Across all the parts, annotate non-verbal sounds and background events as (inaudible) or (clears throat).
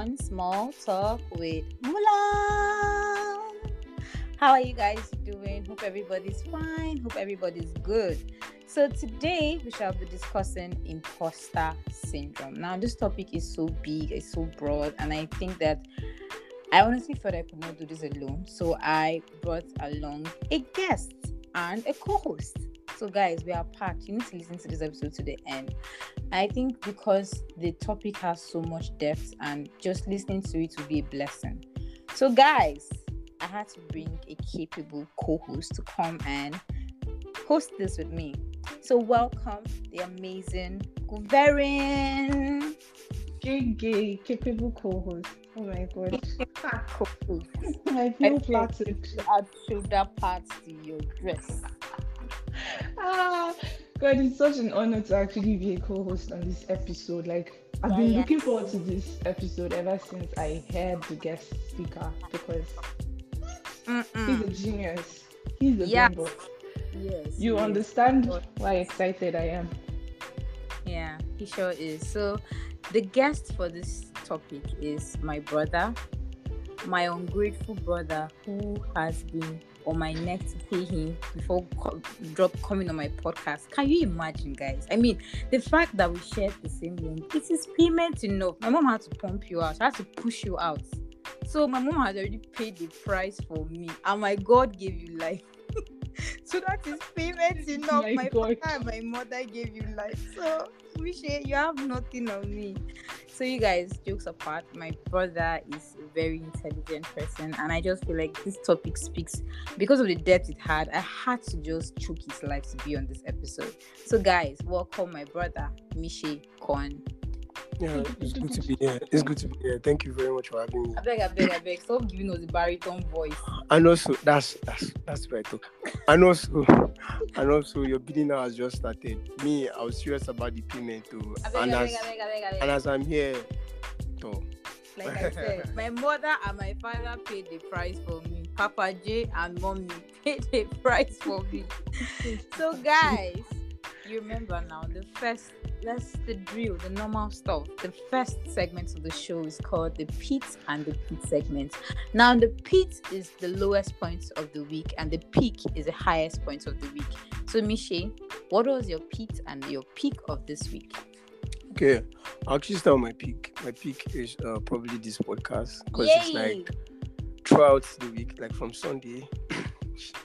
on Small Talk with Mula. How are you guys doing? Hope everybody's fine. Hope everybody's good. So, today we shall be discussing imposter syndrome. Now, this topic is so big, it's so broad, and I think that I honestly thought I could not do this alone. So, I brought along a guest and a co host. So, guys, we are packed. You need to listen to this episode to the end. I think because the topic has so much depth and just listening to it will be a blessing. So, guys, I had to bring a capable co host to come and host this with me. So, welcome the amazing Guverin. Gay, gay, capable co-host. Oh my god. (laughs) I feel flattered. Add shoulder pads to your dress. Ah, God, it's such an honor to actually be a co-host on this episode. Like, I've been yeah. looking forward to this episode ever since I heard the guest speaker because he's Mm-mm. a genius. He's a Yes. brain box. Yes. You yes. understand why excited I am. Yeah, he sure is. So, the guest for this topic is my brother, my ungrateful brother, who has been on my neck to pay him before co- drop coming on my podcast. Can you imagine, guys? I mean, the fact that we shared the same room, it is payment enough. My mom had to pump you out, she had to push you out. So my mom had already paid the price for me, and my God gave you life. So that is payment enough. (laughs) My My, God. father and my mother gave you life. So Misha, you have nothing on me. So you guys, jokes apart, my brother is a very intelligent person, and I just feel like this topic speaks because of the depth it had. I had to just choke his life to be on this episode. So guys, welcome my brother Mishe Kon. Yeah, (laughs) it's good to be here. It's good to be here. Thank you very much for having me. I beg, I beg, I beg. Stop giving us the baritone voice. And also, that's that's that's right. And also, and also, your bidding now has just started. Me, I was serious about the payment too. Beg, And as beg, I beg, I beg, I beg. and as I'm here, so Like I said, my mother and my father paid the price for me. Papa J and mommy (laughs) paid the price for me. (laughs) So guys, you remember now the first let's the drill, the normal stuff. The first segment of the show is called the pit and the pit segment. Now the pit is the lowest point of the week and the peak is the highest point of the week. So Miche, what was your pit and your peak of this week? okay. I'll actually start with my peak. My peak is uh, probably this podcast because it's like throughout the week, like from Sunday,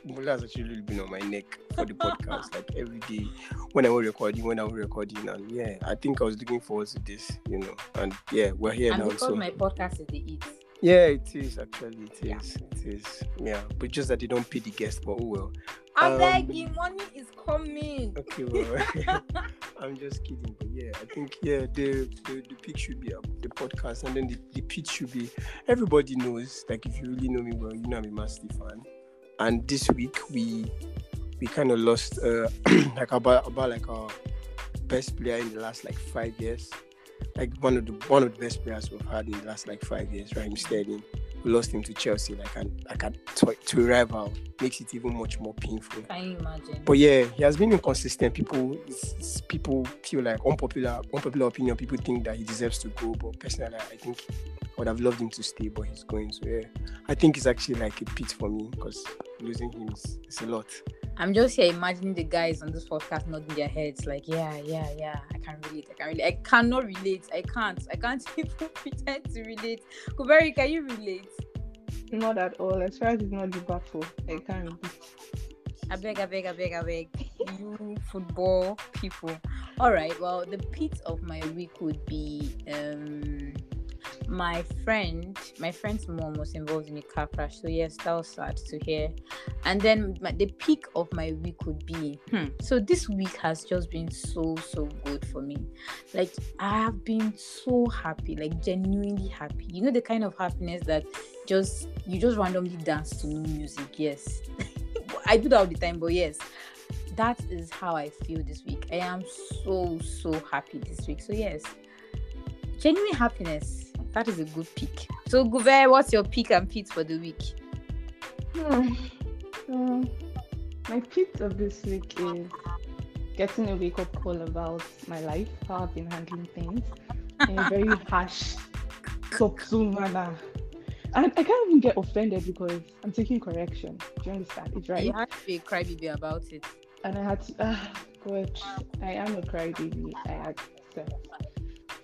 Mula has actually been on my neck for the podcast, like every day when I was recording, when I was recording, and yeah, I think I was looking forward to this, you know, and yeah, we're here and now. because So my podcast is the eat. yeah, it is actually, It is. Yeah. It is. yeah, but just that they don't pay the guest, but oh well. I Um, beg you, money is coming. Okay, well, (laughs) I'm just kidding, but yeah, I think yeah, the the, the peak should be up, the podcast, and then the, the pitch should be. Everybody knows, like if you really know me well, you know I'm a massive fan. And this week we we kind of lost uh (clears throat) like about about like our best player in the last like five years, like one of the one of the best players we've had in the last like five years, Raheem Sterling. We lost him to Chelsea, like an like a to, to a rival, makes it even much more painful. Can you imagine? But yeah, he has been inconsistent. People, it's, it's- people feel like unpopular, unpopular opinion. People think that he deserves to go, but personally, I think I would have loved him to stay, but he's going. So yeah, I think it's actually like a pit for me because losing him is, is a lot. I'm just here imagining the guys on this podcast nodding their heads like, yeah, yeah, yeah. I can relate. I can relate. I cannot relate. I can't. I can't (laughs) even pretend to relate. Kuberi, can you relate? Not at all. As far as it's not Liverpool, I can't. relate. I beg, I beg, I beg, I beg. You football people. All right. Well, the pit of my week would be um my friend. My friend's mom was involved in a car crash. So yes, that was sad to hear. And then my, the peak of my week would be. Hmm, so this week has just been so so good for me. Like I have been so happy, like genuinely happy. You know the kind of happiness that just you just randomly dance to new music. Yes. (laughs) I do that all the time, but yes, that is how I feel this week. I am so so happy this week. So yes, genuine happiness. That is a good peak. So Guver, what's your peak and pit for the week? Hmm. Um, my pit of this week is getting a wake up call about my life, how I've been handling things in a very (laughs) harsh subtle manner. And I can't even get offended because I'm taking correction. Do you understand? It's right. You have to be a crybaby about it. And I had to, ah, God, I am a crybaby. I accept.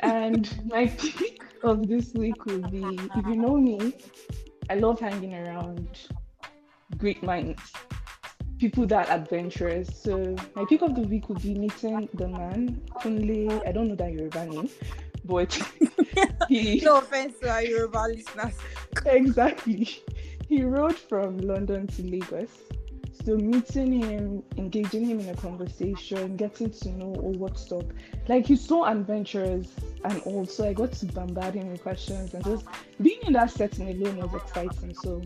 And my pick of this week will be if you know me, I love hanging around great minds, people that are adventurous. So my pick of the week would be meeting the man, Kunle. I don't know that Yoruba name, but (laughs) he No offense to our Yoruba listeners. exactly. He rode from London to Lagos. So meeting him, engaging him in a conversation, getting to know oh, what's up. Like he's so adventurous and also I got to bombard him with questions and just being in that setting alone was exciting. So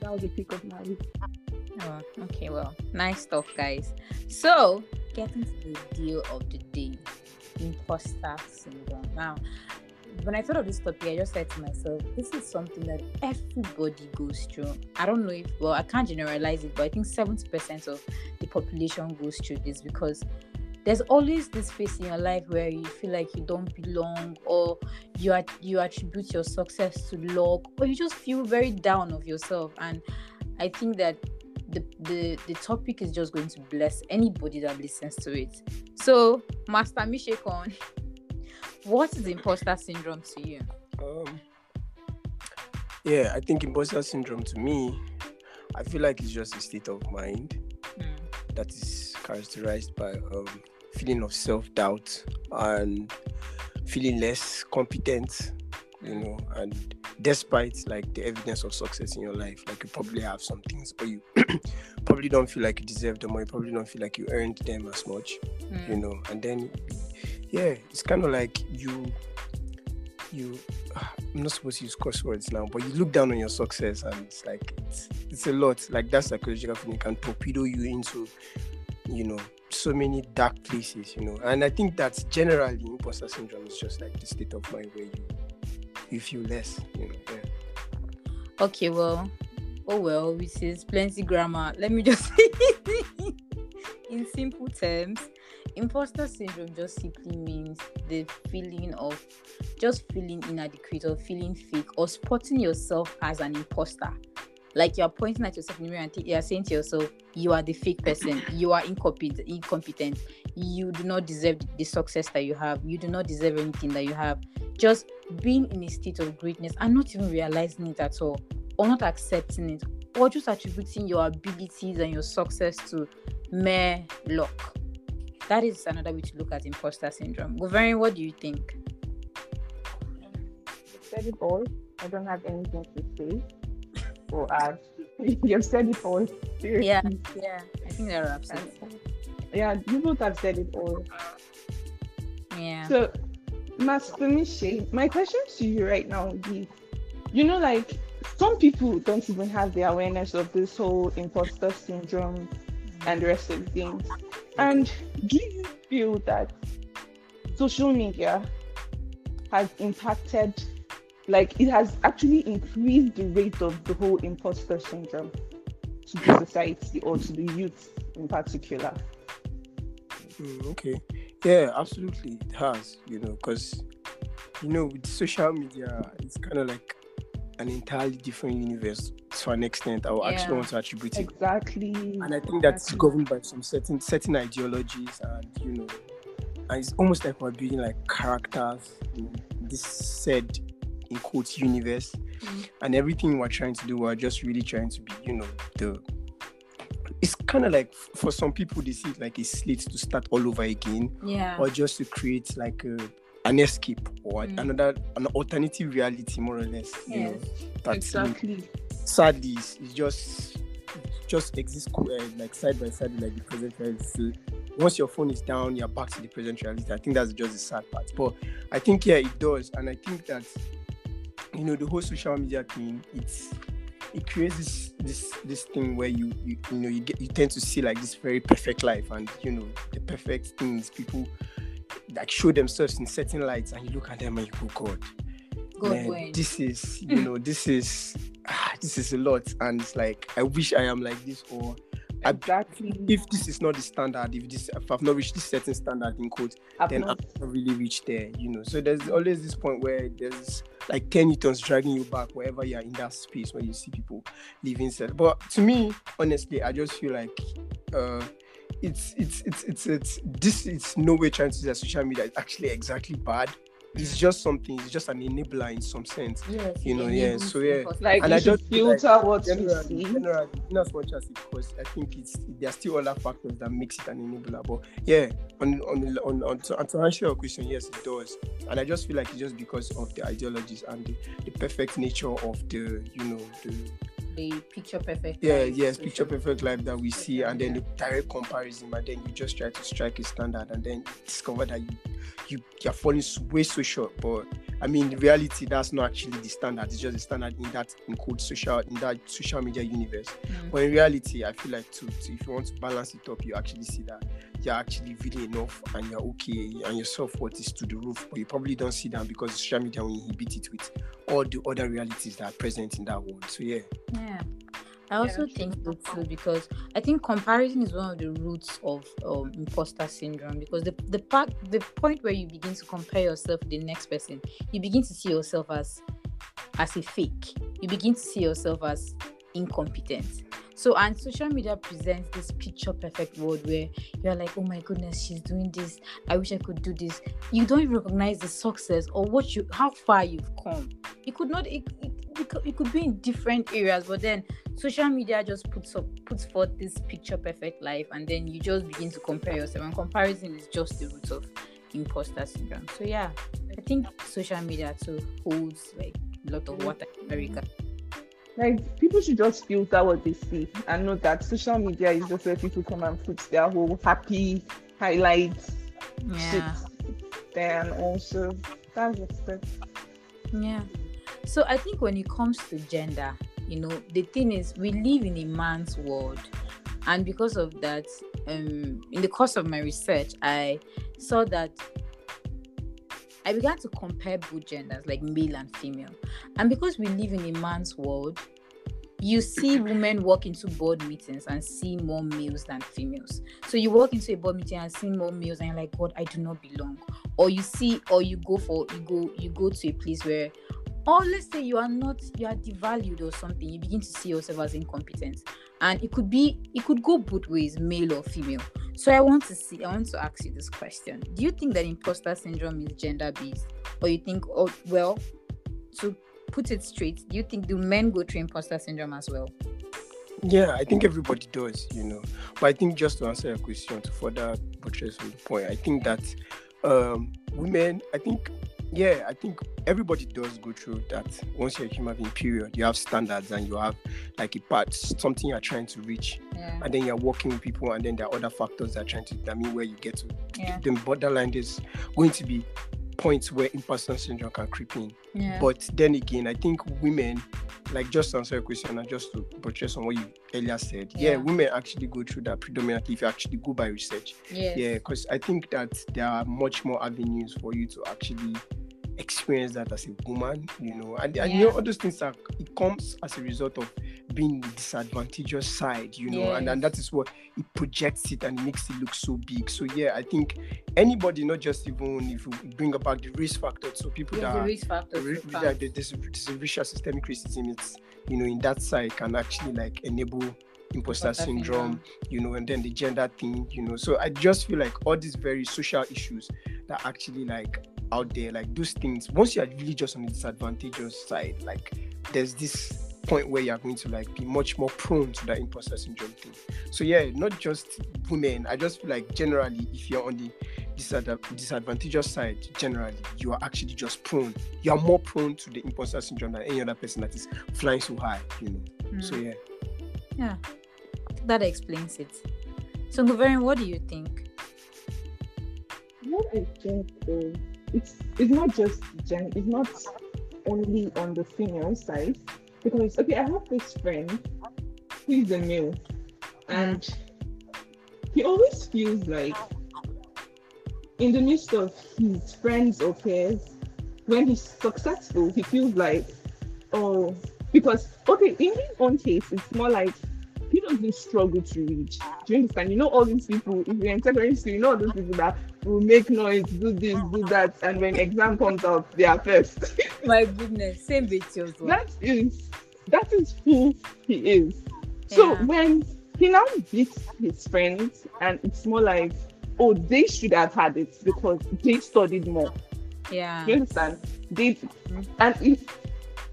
that was a pick of my week. Oh, okay, well, nice stuff, guys. So, getting to the deal of the day imposter syndrome. Now, when I thought of this topic, I just said to myself, this is something that everybody goes through. I don't know if, well, I can't generalize it, but I think 70% of the population goes through this because there's always this phase in your life where you feel like you don't belong or you you attribute your success to luck or you just feel very down of yourself and i think that the the, the topic is just going to bless anybody that listens to it so master mishekon (laughs) what is imposter syndrome to you Um, yeah, I think imposter syndrome to me, I feel like it's just a state of mind Hmm. that is characterized by um, feeling of self doubt and feeling less competent, you know, and despite like the evidence of success in your life, like you probably have some things, but you (clears throat) probably don't feel like you deserve them, or you probably don't feel like you earned them as much, Hmm. you know, and then yeah, it's kind of like you you I'm not supposed to use curse words now, but you look down on your success and it's like it's it's a lot. Like that psychological thing can torpedo you into, you know, so many dark places, you know. And I think that's generally imposter syndrome is just like the state of mind where you you feel less, you know. Yeah. Okay, well, oh well, this is plenty grammar. Let me just (laughs) in simple terms, imposter syndrome just simply means the feeling of just feeling inadequate or feeling fake or spotting yourself as an imposter. Like you're pointing at yourself in the mirror and you're saying to yourself, you are the fake person, you are incompetent, incompetent, you do not deserve the success that you have, you do not deserve anything that you have. Just being in a state of greatness and not even realizing it at all, or not accepting it, or just attributing your abilities and your success to mere luck. That is another way to look at imposter syndrome. Goverin, what do you think? You've said it all. I don't have anything to say or add. (laughs) You've said it all. Seriously. Yeah, yeah, I think that wraps it. Yeah, you both have said it all. Yeah. So, Master Mishe, my question to you right now would be, you know, like some people don't even have the awareness of this whole imposter syndrome and the rest of the things. And do you feel that social media has impacted, like it has actually increased the rate of the whole imposter syndrome to the society or to the youth in particular? Mm, okay. Yeah, absolutely. It has, you know, because, you know, with social media, it's kind of like an entirely different universe to an extent. I will actually want to attribute it. Exactly. And I think that's Exactly. governed by some certain certain ideologies and, you know, and it's almost like we're building like characters in this said, in quotes, universe. Mhm. And everything we're trying to do, we're just really trying to be, you know, the it's kind of like for some people they see it like a slate to start all over again Yeah. or just to create like a, an escape or Mm. another an alternative reality more or less you know Yes. that's Exactly. sadly it's just just exists uh, like side by side like the present reality so once your phone is down you're back to the present reality i think that's just the sad part but i think yeah it does and i think that you know the whole social media thing it's it creates this this this thing where you you, you know you get you tend to see like this very perfect life and you know the perfect things people like show themselves in certain lights and you look at them and you go god man, when. this is (laughs) you know this is ah, this is a lot and it's like i wish i am like this or I- exactly. if this is not the standard, if this if I've not reached this certain standard in quote, I've then not- I've not really reached there, you know. So there's always this point where there's like 10 newtons dragging you back wherever you're in that space where you see people living set. But to me, honestly, I just feel like uh it's it's it's it's it's this it's no way trying to say that social media is actually exactly bad. It's just something, it's just an enabler in some sense. Yes, You know, yeah, so yeah. imposter like And you I should just feel like filter what you see. generally, in as much as it because I think it's there are still other factors that makes it an enabler. But yeah, on on on, on to, and to answer your question, yes, it does. And I just feel like it's just because of the ideologies and the, the perfect nature of the you know the the picture perfect. yeah life, yes picture perfect life that we see and then the direct comparison and then you just try to strike a standard and then discover that you you you're falling way so short. But i mean in reality that's not actually the standard. It's just the standard in that in code social in that social media universe. Mm. but in reality i feel like to, to if you want to balance it up you actually see that you're actually really enough and you're okay and your self-worth is to the roof. But you probably don't see that because social media will inhibit it with all the other realities that are present in that world so yeah Yeah. I also true. think so too because I think comparison is one of the roots of um, imposter syndrome because the the part the point where you begin to compare yourself with the next person, you begin to see yourself as as a fake. You begin to see yourself as incompetent. So and social media presents this picture perfect world where you're like, oh my goodness, she's doing this. I wish I could do this. You don't recognize the success or what you how far you've come. You could not it, it, it could be in different areas, but then social media just puts up puts forth this picture perfect life and then you just begin to compare yourself and comparison is just the root of imposter syndrome so yeah i think social media too holds like a lot of water in america Like people should just filter what they see and know that social media is just where people come and put their whole happy highlights yeah and also that's just it. yeah so i think when it comes to gender you know the thing is we live in a man's world and because of that um in the course of my research i saw that i began to compare both genders like male and female. And because we live in a man's world you see women walk into board meetings and see more males than females. So you walk into a board meeting and see more males and you're like god i do not belong. Or you see or you go for you go you go to a place where or let's say you are not you are devalued or something you begin to see yourself as incompetent. And it could be it could go both ways male or female so i want to see i want to ask you this question. Do you think that imposter syndrome is gender based or you think oh well to put it straight do you think do men go through imposter syndrome as well? Yeah, I think everybody does, you know. But I think just to answer your question, to further buttress on the point, I think that um, women, I think, yeah, I think everybody does go through that. Once you're a human being, period, you have standards and you have like a part, something you're trying to reach, yeah and then you're working with people, and then there are other factors that are trying to determine where you get to. yeah The borderline is going to be points where imposter syndrome can creep in. yeah But then again, I think women, like just to answer your question and just to buttress on what you earlier said, yeah. Yeah. women actually go through that predominantly if you actually go by research. yes. Yeah, because I think that there are much more avenues for you to actually experience that as a woman, you know, and, and you know all those things are it comes as a result of being the disadvantageous side, you know, and, and that is what it projects it and makes it look so big. So yeah, I think anybody, not just even if you bring about the risk factor, so people Yes, that the risk factor to that this, this racial systemic racism it's you know in that side can actually like enable imposter Imposter syndrome you know and then the gender thing you know. So i just feel like all these very social issues that actually like out there like those things once you're really just on the disadvantageous side like there's this point where you're going to like be much more prone to that imposter syndrome thing so yeah not just women i just feel like generally if you're on the disadv- disadvantageous side generally you are actually just prone you are more prone to the imposter syndrome than any other person that is flying so high you know so Mm. yeah Yeah, that explains it. So, Goverin, what do you think? What I think is it's it's not just gen it's not only on the female side because okay, I have this friend is a male and he always feels like in the midst of his friends or peers, when he's successful, he feels like, oh, because okay, in his own case, it's more like he doesn't struggle to reach. Do you understand? You know all these people, if you're in secondary school, you know all those people that will make noise, do this, do that, and when exam comes out, they are first. (laughs) My goodness, same with yours. that is that is who he is. So Yeah. when he now beats his friends, and it's more like, oh, they should have had it because they studied more. Yeah. You understand? They mm-hmm. and it,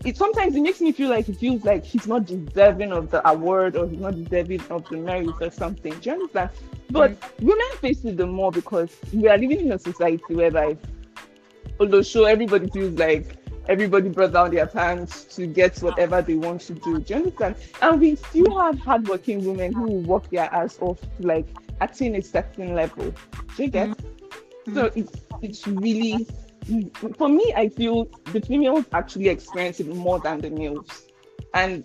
it sometimes it makes me feel like it feels like he's not deserving of the award or he's not deserving of the merit or something. Do you understand? But mm-hmm. women face it the more because we are living in a society whereby although sure everybody feels like everybody brought down their pants to get whatever they want to do. Do you understand? And we still have hardworking women who work their ass off to like attain a certain level. Do you get? Mm-hmm. So it's it's really for me, I feel the females actually experience it more than the males. And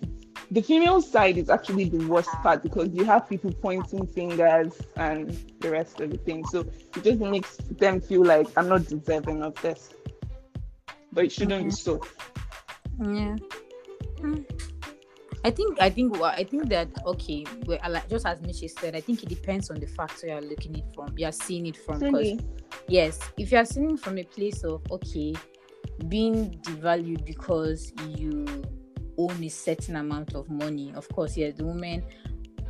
the female side is actually the worst part because you have people pointing fingers and the rest of the thing. So it just makes them feel like I'm not deserving of this. But it shouldn't be so. Yeah. Hmm. I think I think I think that okay, well, like- just as Michi said, I think it depends on the factor you're looking it from. You're seeing it from because yes, if you're seeing it from a place of okay, being devalued because you own a certain amount of money, of course, yes, the women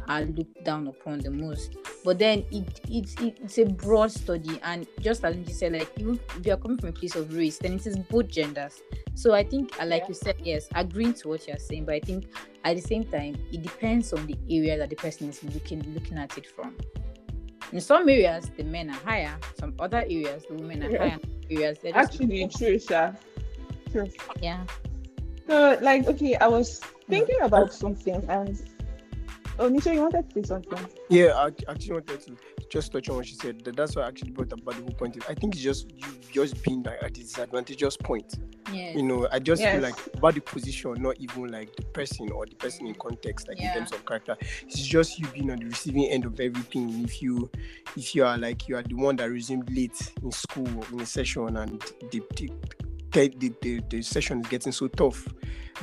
are looked down upon the most. But then it, it, it it's a broad study, and just as you said, like even if you're coming from a place of race, then it is both genders. So I think, like Yeah. you said, yes, agreeing to what you're saying, but I think at the same time, it depends on the area that the person is looking looking at it from. In some areas, the men are higher. Some other areas, the women are Yeah. higher. Areas, Actually, true, Sha. True. yeah. So, like, okay, I was thinking about something and. Oh, Nisha, you wanted to say something? Yeah, I I actually wanted to just touch on what she said. That- That's why I actually brought up about the whole point. I think it's just you just being like at a disadvantageous point. Yeah. You know, I just Yes. feel like about the position, not even like the person or the person in context, like Yeah. in terms of character. It's just you being on the receiving end of everything. If you if you are like you are the one that resumed late in school in a session and the the, the, the, the, session is getting so tough,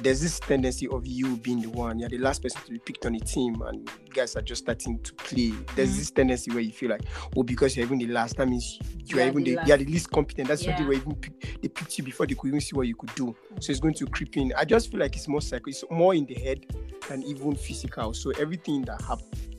there's this tendency of you being the one, you're the last person to be picked on the team, and guys are just starting to play. There's Mhm. this tendency where you feel like, oh, because you're even the last, that means you You are are even the the, you're the least competent. That's why they were even pick, they picked you before they could even see what you could do. So it's going to creep in. I just feel like it's more psycho, it's more in the head than even physical. So everything that happens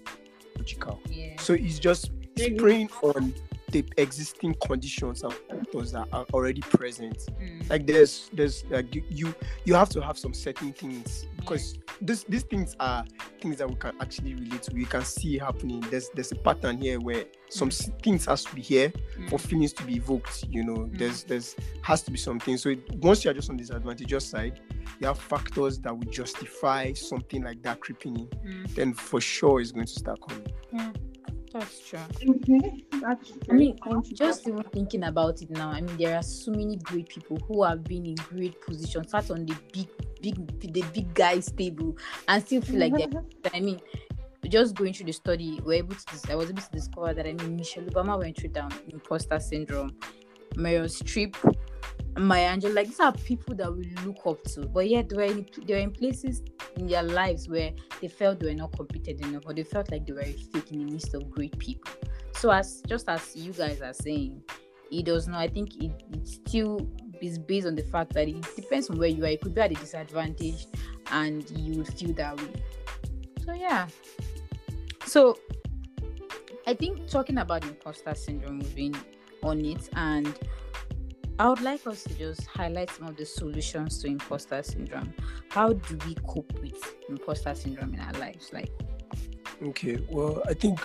logical. yeah. So it's just spraying on the existing conditions and factors that are already present. Mm. like there's there's like you you, you have to have some certain things because this these things are things that we can actually relate to. We can see happening. There's there's a pattern here where some s- things has to be here for Mm. feelings to be evoked you know. There's there's has to be something. So it, once you're just on this advantageous side you have factors that would justify something like that creeping in. Mm. then for sure it's going to start coming. Yeah. That's true. Mm-hmm. That's I mean, true. just even thinking about it now, I mean, there are so many great people who have been in great positions, sat on the big, big, the big guys table, and still feel like they're. I mean, just going through the study, we're able to. I was able to discover that I mean, Michelle Obama went through down imposter syndrome, Meryl Streep, Maya Angelou. Like these are people that we look up to, but yet they were in, they were in places in their lives where they felt they were not competent enough, or they felt like they were fake in the midst of great people. So as just as you guys are saying, it does not. I think it, it still is based on the fact that it depends on where you are. It could be at a disadvantage, and you will feel that way. So yeah. So I think talking about imposter syndrome, been on it, and I would like us to just highlight some of the solutions to imposter syndrome. How do we cope with imposter syndrome in our lives? Like, Okay, well, I think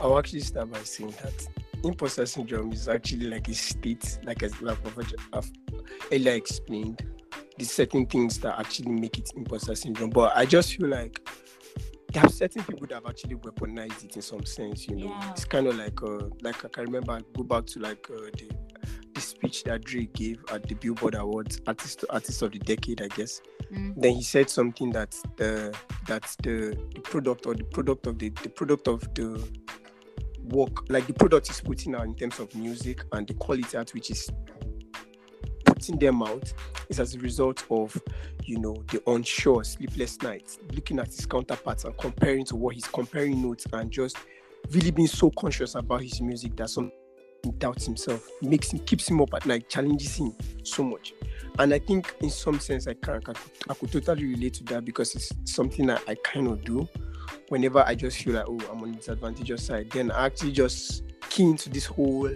I'll actually start by saying that imposter syndrome is actually like a state, like as like I've- earlier explained, the certain things that actually make it imposter syndrome. But I just feel like there are certain people that have actually weaponized it in some sense. You know, Yeah. it's kind of like uh, like I can remember I go back to like uh, the speech that Drake gave at the Billboard Awards, artist artist of the decade, I guess. Mm, then he said something that the that the, the product or the product of the the product of the work like the product is putting out in terms of music and the quality at which is putting them out is as a result of, you know, the unsure, sleepless nights, looking at his counterparts and comparing to what he's comparing notes and just really being so conscious about his music that some doubts himself, makes him keeps him up at night, challenges him so much. And I think in some sense I can I could, I could totally relate to that because it's something that I kind of do whenever I just feel like oh I'm on the disadvantageous side. Then I actually just key into this whole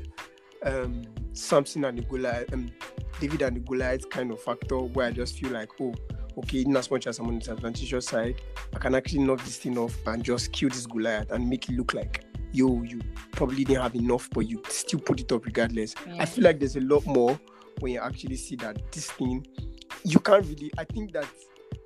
um Samson and the Goliath, um, David and the Goliath kind of factor where I just feel like oh okay, in as much as I'm on the disadvantageous side, I can actually knock this thing off and just kill this Goliath and make it look like yo, you probably didn't have enough, but you still put it up regardless. Yeah. I feel like there's a lot more when you actually see that this thing, you can't really. I think that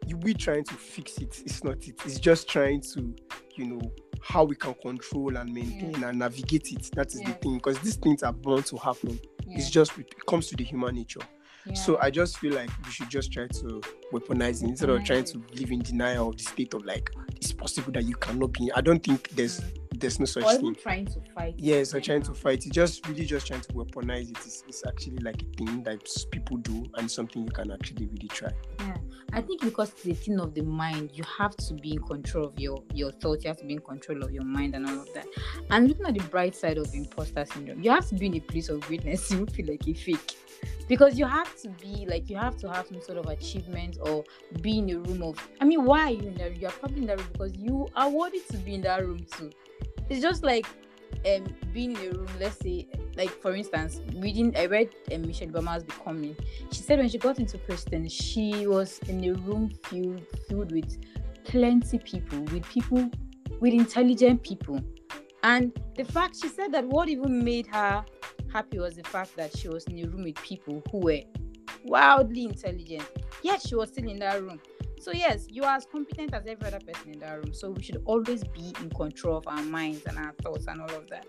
you we trying to fix it. It's not it. It's just trying to, you know, how we can control and maintain and navigate it. That is Yeah. the thing because these things are bound to happen. Yeah. It's just it comes to the human nature. Yeah. So I just feel like we should just try to weaponize it instead of trying to live in denial of the state of like it's possible that you cannot be. I don't think there's mm. There's no such or thing. trying to fight. Yes, I'm trying to fight. It's just really just trying to weaponize it. It's, it's actually like a thing that people do and something you can actually really try. Yeah. I think because it's a thing of the mind, you have to be in control of your your thoughts. You have to be in control of your mind and all of that. And looking at the bright side of imposter syndrome, you have to be in a place of greatness. (laughs) You feel like a fake, because you have to be like you have to have some sort of achievement or be in a room of. I mean, why are you in that? You are probably in that room because you are worthy to be in that room too. It's just like um being in a room. Let's say, like for instance, reading. I read um, Michelle Obama's Becoming she said when she got into Princeton, she was in a room filled filled with plenty people, with people, with intelligent people. And the fact she said that what even made her happy was the fact that she was in a room with people who were wildly intelligent, yet she was still in that room. So yes, you are as competent as every other person in that room. So we should always be in control of our minds and our thoughts and all of that.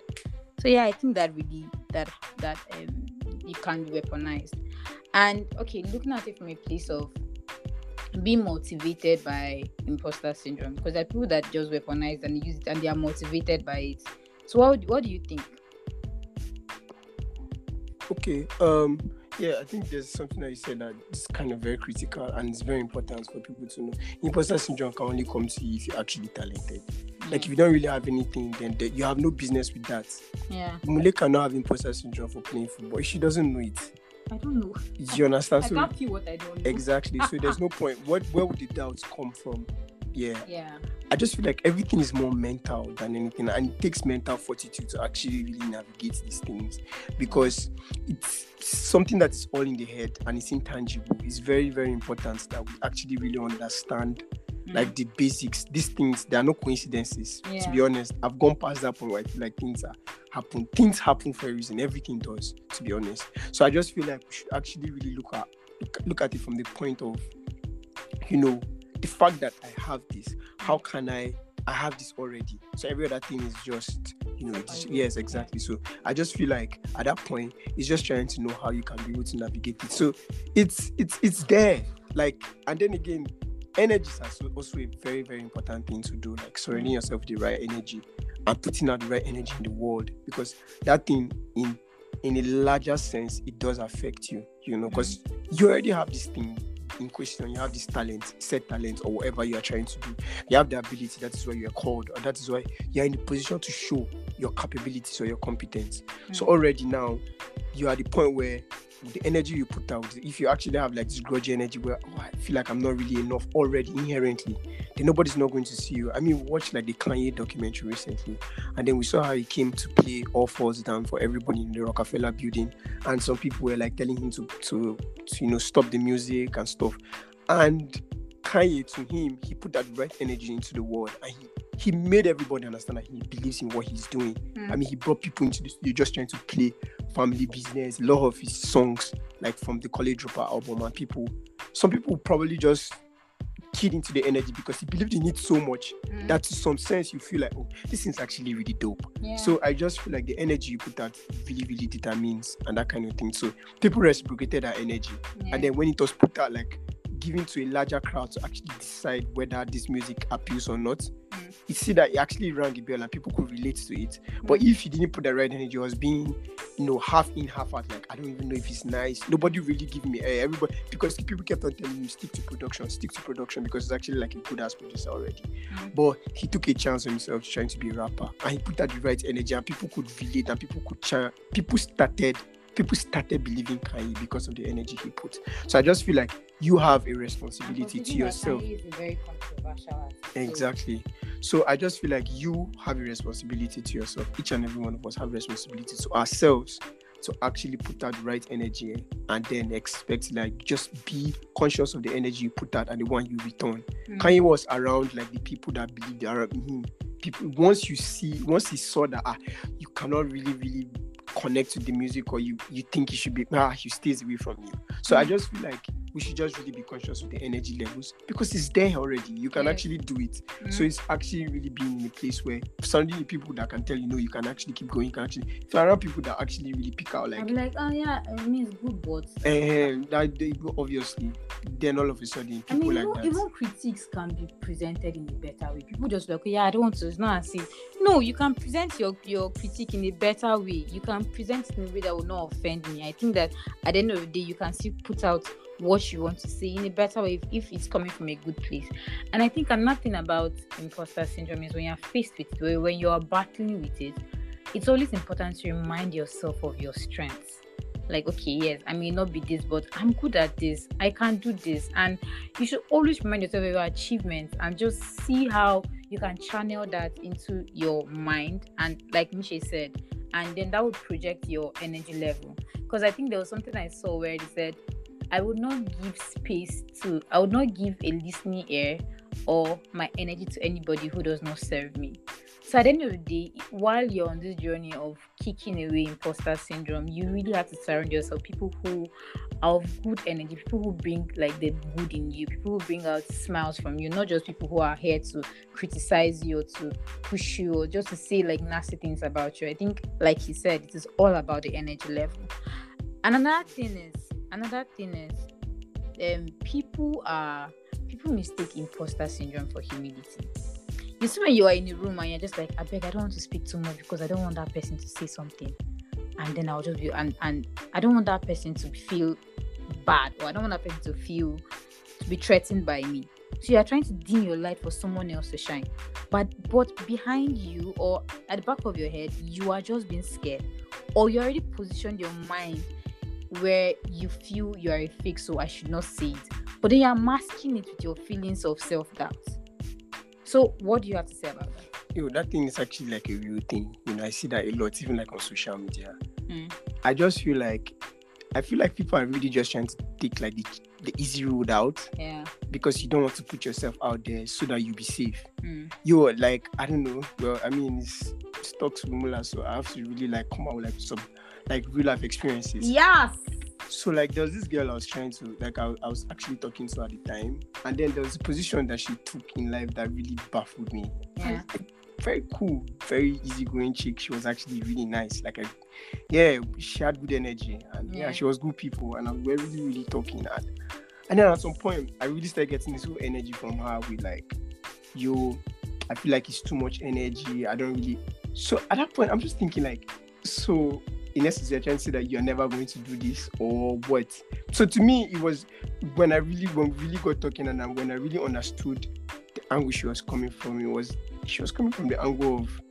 So yeah, I think that really that that um it can be weaponized. And okay, looking at it from a place of being motivated by imposter syndrome, because there are people that just weaponize and use it and they are motivated by it. So what what do you think? Okay. Um. Yeah, I think there's something that you said that is kind of very critical and it's very important for people to know. Imposter syndrome can only come to you if you're actually talented. Like if you don't really have anything, then the- you have no business with that. Yeah, Mule cannot have imposter syndrome for playing football. She doesn't know it. I don't know. You understand? I So can't feel what I don't know. exactly. So there's (laughs) no point. What where would the doubts come from? Yeah. Yeah. I just feel like everything is more mental than anything, and it takes mental fortitude to actually really navigate these things because it's something that is all in the head and it's intangible. It's very, very important that we actually really understand Mm. like the basics. These things, they are no coincidences. To be honest, I've gone past that point where I feel like things are happen. Things happen for a reason. Everything does. To be honest, so I just feel like we should actually really look at look, look at it from the point of, you know, the fact that I have this. How can I? I have this already. So every other thing is just, you know, yes, exactly. So I just feel like at that point, it's just trying to know how you can be able to navigate it. So it's it's it's there. Like, and then again, energy is also- also a very very important thing to do. Like surrounding yourself with the right energy and putting out the right energy in the world because that thing in in a larger sense it does affect you. You know, because you already have this thing in question. You have this talent, set talent, or whatever you are trying to do. You have the ability. That is why you are called, or that is why you are in the position to show your capabilities or your competence. So mm. already now, you are at the point where the energy you put out, if you actually have like this grudgy energy where oh, I feel like I'm not really enough already inherently, then nobody's not going to see you. I mean, watch like the Kanye documentary recently, and then we saw how he came to play all falls down for everybody in the Rockefeller building, and some people were like telling him to to, to you know stop the music and stuff, and Kanye to him he put that right energy into the world and he he made everybody understand that he believes in what he's doing. I mean, he brought people into studio just trying to play family business. A lot of his songs, like from the College Dropout album, and people, some people probably just keyed into the energy because he believed in it so much Mm. that to some sense you feel like, oh, this is actually really dope. yeah. So I just feel like the energy you put out really, really determines and that kind of thing. So people reciprocated that energy. yeah. And then when it was put out, like given to a larger crowd to actually decide whether this music appeals or not, Mm. you see that it actually rang the bell and people could relate to it. But if you didn't put the right energy, it was being you know, half in, half out. Like I don't even know if it's nice. Nobody really give me eh, everybody because people kept on telling me stick to production, stick to production because it's actually like a good ass producer already. Mm. But he took a chance on himself trying to be a rapper, and he put out the right energy, and people could relate, and people could chant. People started. People started believing Kanye because of the energy he put. So I just feel like you have a responsibility to yourself. Is very controversial Exactly. So I just feel like you have a responsibility to yourself. Each and every one of us have responsibility to ourselves to actually put out the right energy and then expect like just be conscious of the energy you put out and the one you return. Mm. Kanye was around like the people that believed around him. People once you see once he saw that ah, you cannot really really connect to the music or you you think he should be ah he stays away from you. So I Mm. just feel like we should just really be conscious of the energy levels because it's there already. You can Yes. actually do it. So Mm. it's actually really being in a place where suddenly people that can tell you no, you can actually keep going. You can actually if you're people that actually really pick out like, I'll like oh yeah, I mean it's good, but um, that they obviously then all of a sudden I people mean, like even, that. even critiques can be presented in a better way. People just like, yeah, I don't want to. It's not as if. No, you can present your your critique in a better way. You can present it in a way that will not offend me. I think that at the end of the day, you can still put out what you want to say in a better way if, if it's coming from a good place. And I think another thing about imposter syndrome is when you're faced with it, when- when you're battling with it, it's always important to remind yourself of your strengths. Like, okay, yes, I may not be this, but I'm good at this. I can do this. And you should always remind yourself of your achievements and just see how you can channel that into your mind and like Miche said and then that would project your energy level because i think there was something i saw where it said i would not give space to i would not give a listening ear or my energy to anybody who does not serve me. So at the end of the day while you're on this journey of kicking away imposter syndrome you really have to surround yourself people who are of good energy people who bring like the good in you people who bring out smiles from you not just people who are here to criticize you or to push you or just to say like nasty things about you. I think like he said it is all about the energy level. And another thing is another thing is um people are people mistake imposter syndrome for humility. You see when you are in a room and you're just like i beg i don't want to speak too much because i don't want that person to say something. And then i'll just be and and i don't want that person to feel bad or i don't want that person to feel to be threatened by me. So you are trying to dim your light for someone else to shine. But but behind you or at the back of your head you are just being scared or you already positioned your mind where you feel you are a fake so i should not say it but then you're masking it with your feelings of self-doubt so what do you have to say about that you know, that thing is actually like a real thing. You know, I see that a lot, even like on social media. Mm. I just feel like I feel like people are really just trying to take like the, the easy road out yeah because you don't want to put yourself out there so that you be safe. Mm. You're like, I don't know. Well, I mean, it's, it's talks with Mula, so I have to really like come out with like some like real life experiences. yes So like there was this girl I was trying to like I, I was actually talking to at the time, and then there was a position that she took in life that really baffled me. yeah Very cool, very easygoing chick. She was actually really nice. Like I, yeah, she had good energy, and yeah, Yeah. she was good people, and we were really really talking. And, and then at some point, I really started getting this whole energy from her with like, yo, I feel like it's too much energy. I don't really. So at that point, I'm just thinking like, so in essence, you're trying to say that you're never going to do this or what? So to me, it was when I really, when we really got talking and when I really understood the angle she was coming from, it was she was coming from the angle of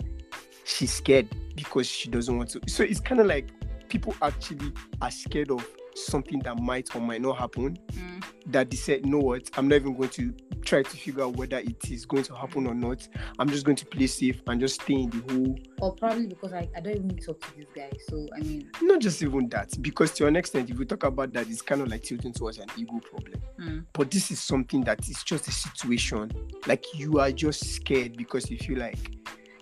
she's scared because she doesn't want to. So it's kind of like people actually are scared of something that might or might not happen Mm. That they said, know what, I'm not even going to try to figure out whether it is going to happen or not. I'm just going to play safe and just stay in the hole. or probably because I, I don't even talk to this guy so i mean not just even that, because to an extent, if we talk about that, it's kind of like tilting towards an ego problem. mm. But this is something that is just a situation. Like you are just scared because you feel like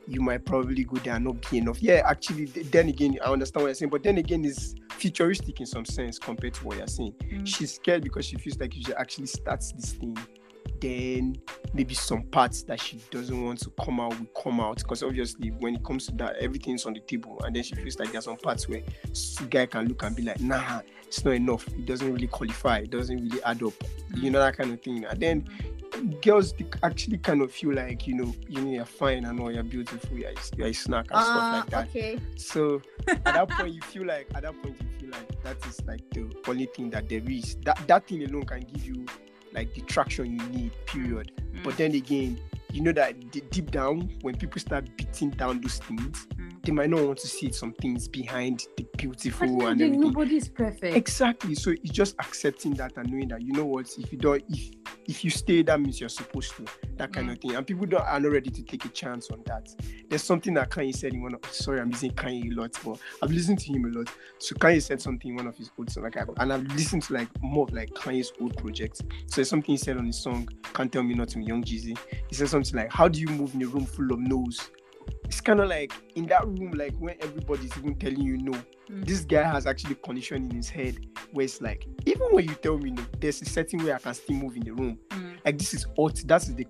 you might probably go there and not be enough. Yeah, actually, then again, I understand what you're saying, but then again, it's futuristic in some sense compared to what you're saying. Mm. She's scared because she feels like if she actually starts this thing, then maybe some parts that she doesn't want to come out will come out. Because obviously, when it comes to that, everything's on the table, and then she feels like there's some parts where guy can look and be like, nah, it's not enough. It doesn't really qualify. It doesn't really add up. You know that kind of thing. And then girls actually kind of feel like you know you know you're fine and all you're beautiful you're, you're a snack and stuff Ah, like that okay. so at that point you (laughs) feel like at that point you feel like that is like the only thing that there is that that thing alone can give you like the traction you need period Mm. but then again you know that deep down when people start beating down those things Mm. they might not want to see some things behind the beautiful and then everything nobody is perfect. Exactly. So it's just accepting that and knowing that you know what, if you don't, if if you stay, that means you're supposed to. That kind Mm. of thing. And people don't are not ready to take a chance on that. There's something that Kanye said in one of. Sorry, I'm using Kanye a lot, but I've listened to him a lot. So Kanye said something in one of his old songs, like, I, and I've listened to like more of like Kanye's old projects. So there's something he said on his song, "Can't Tell Me Nothing" Young Jeezy. He said something like, "How do you move in a room full of no's?" It's kind of like in that room, like when everybody's even telling you no, Mm. this guy has actually condition in his head where it's like, even when you tell me no, there's a certain way I can still move in the room. Mm, Like this is ult that is the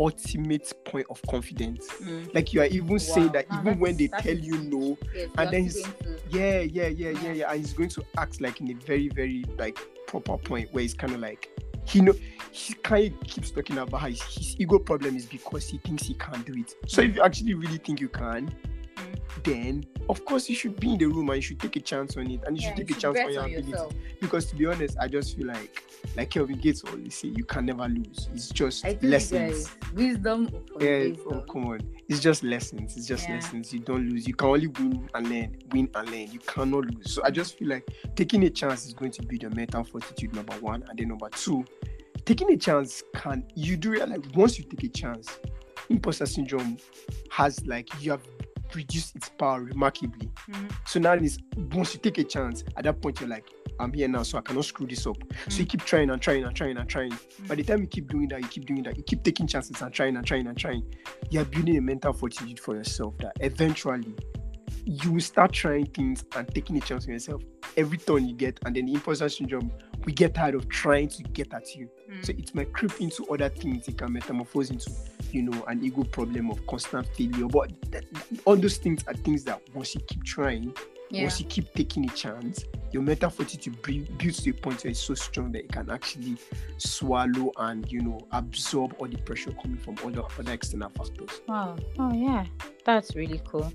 ultimate point of confidence. mm. Like you are even saying that even when they tell you no, Yes, And then he's- still going to- yeah, yeah, yeah, yeah, Yeah. yeah, and he's going to act like in a very, very like proper point where it's kind of like he know he kind of keeps talking about his, his ego problem is because he thinks he can't do it. So if you actually really think you can, Mm. then of course you should be in the room and you should take a chance on it and you Yeah, should take you a chance on your on ability. Because to be honest, I just feel like like Kelvin Gates always say, you can never lose. It's just lessons. wisdom Yeah, wisdom. oh, come on. It's just lessons. It's just Yeah. lessons. You don't lose. You can only win and learn. Win and learn. You cannot lose. So I just feel like taking a chance is going to be the mental fortitude number one, and then number two, taking a chance can you do realize once you take a chance, imposter syndrome has like you have reduced its power remarkably. Mhm. So now it's once you take a chance, at that point you're like, I'm here now, so I cannot screw this up. So you Mm. keep trying and trying and trying and trying. By the time you keep doing that, you keep doing that, you keep taking chances and trying and trying and trying. You're building a mental fortitude for yourself that eventually you will start trying things and taking a chance on yourself every turn you get, and then the imposter syndrome we get tired of trying to get at you. Mm. So it might creep into other things. It can metamorphose into, you know, an ego problem of constant failure. But th- all those things are things that once you keep trying, yeah. once you keep taking a chance, your mental fortitude builds to a point where it's so strong that it can actually swallow and you know absorb all the pressure coming from other other external factors. Wow. Oh, yeah. That's really cool.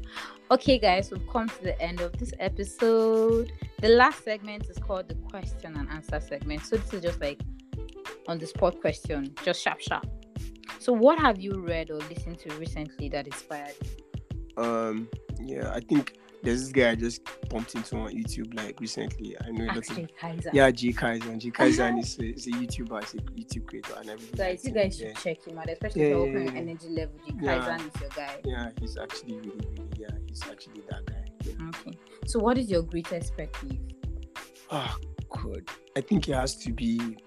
Okay, guys, we've come to the end of this episode. The last segment is called the question and answer segment. So, this is just like on the spot question, just sharp, sharp. So, what have you read or listened to recently that inspired you? Um, yeah, I think there's this guy I just bumped into on YouTube like recently. I know a lot of Kaiser. yeah, G Kaiser. G Kaiser uh-huh. is, a, is a YouTuber, is a YouTube creator, and everything. Guys, you guys should yeah. check him out, especially Yeah, if you're yeah, working yeah. energy level. G. Yeah. Kaiser is your guy. Yeah, he's actually really, really, yeah, he's actually that guy. Yeah. Okay. So, what is your greatest pet peeve? Oh god. I think it has to be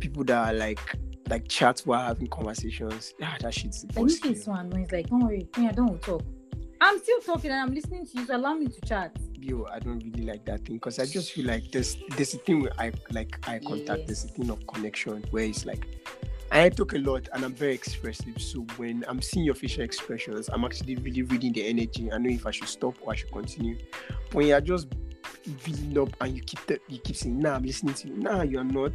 people that are like like chat while having conversations. Yeah, that shit's Like, this is so. It's like, don't worry, I don't talk. I'm still talking and I'm listening to you, so allow me to chat. Yo, I don't really like that thing because I just feel like there's there's a thing with eye like eye contact, Yes. there's a thing of connection where it's like I talk a lot and I'm very expressive. So when I'm seeing your facial expressions, I'm actually really reading the energy. I know if I should stop or I should continue. But when you're just building up and you keep te- you keep saying, nah, I'm listening to you. Nah, you're not.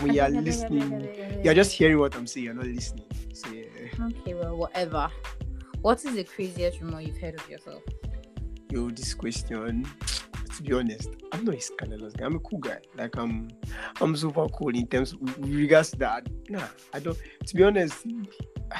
When you're (laughs) listening, you're just hearing what I'm saying, you're not listening. So yeah. Okay, well, whatever. What is the craziest rumor you've heard of yourself? yo, this question, to be honest, I'm not a scandalous guy. I'm a cool guy. Like I'm I'm super cool in terms with regards to that. Nah, I don't to be honest. (sighs)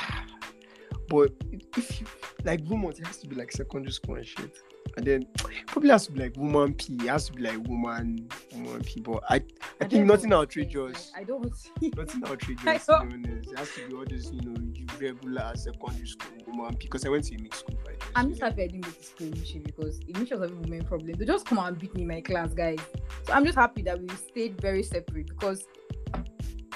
But if you like rumors, it has to be like secondary school and shit. And then probably has to be like woman P. It has to be like woman woman P. But I I think nothing outrageous. I don't see. Nothing (laughs) I outrageous be honest. It has to be all this, you know, you regular secondary school woman P. Because I went to a mixed school. Right? I'm just happy I didn't go to school initially because initially was having women problem. They just come out and beat me in my class, guys. So I'm just happy that we stayed very separate because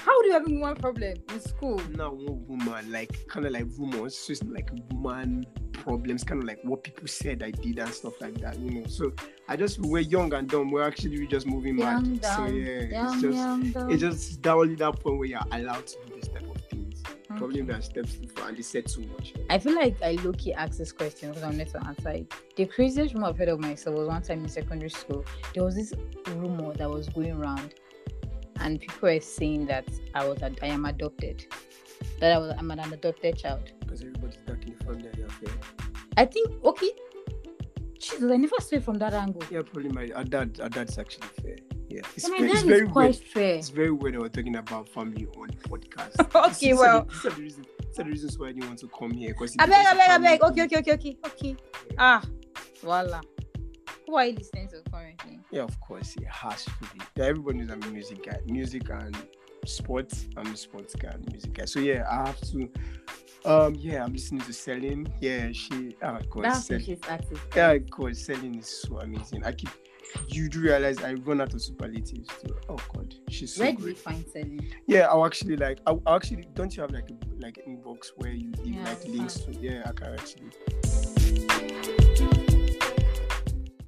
how do you have a woman problem in school? now one woman, like kind of like rumors, so it's not like woman problems, kind of like what people said I did and stuff like that, you know. So I just we're young and dumb. We're actually just moving Young, mad. So dumb, yeah, Young, it's just young, dumb. it's just that only that point where you're allowed to do this type of things. Probably Okay. that steps too far and they said too much. I feel like I low key asked this question because I'm not to answer it. The craziest rumor I've heard of myself was one time in secondary school. There was this rumor that was going around, and people were saying that I was ad- I am adopted. that I was I'm an adopted child. Because everybody's dark in the family and you're fair. I think okay. Jesus, I never saw it from that angle. Yeah, probably my our dad our dad's actually fair. Yeah. It's, my very- it's dad very is quite weird. fair. It's very weird that we're talking about family on podcast. (laughs) Okay, are well. the- these are the reasons these are the reasons why I didn't want to come here. Because I beg, I beg, I beg. Okay, okay, okay, okay, okay. Ah, voila. Who are you listening to currently? Yeah, of course, it has to be. Yeah, everybody knows I'm a music guy. Music and sports. I'm a sports guy and music guy. So yeah, I have to um yeah, I'm listening to Celine. Yeah, she ah of course. That's Cel- who she's artist. yeah, of course, Celine is so amazing. I keep you do realize I run out of superlatives too. Oh god, she's so Where do you find Celine? Yeah, I'll actually like I'll, I'll actually don't you have like a like inbox where you leave Yeah, like I links to yeah, I can actually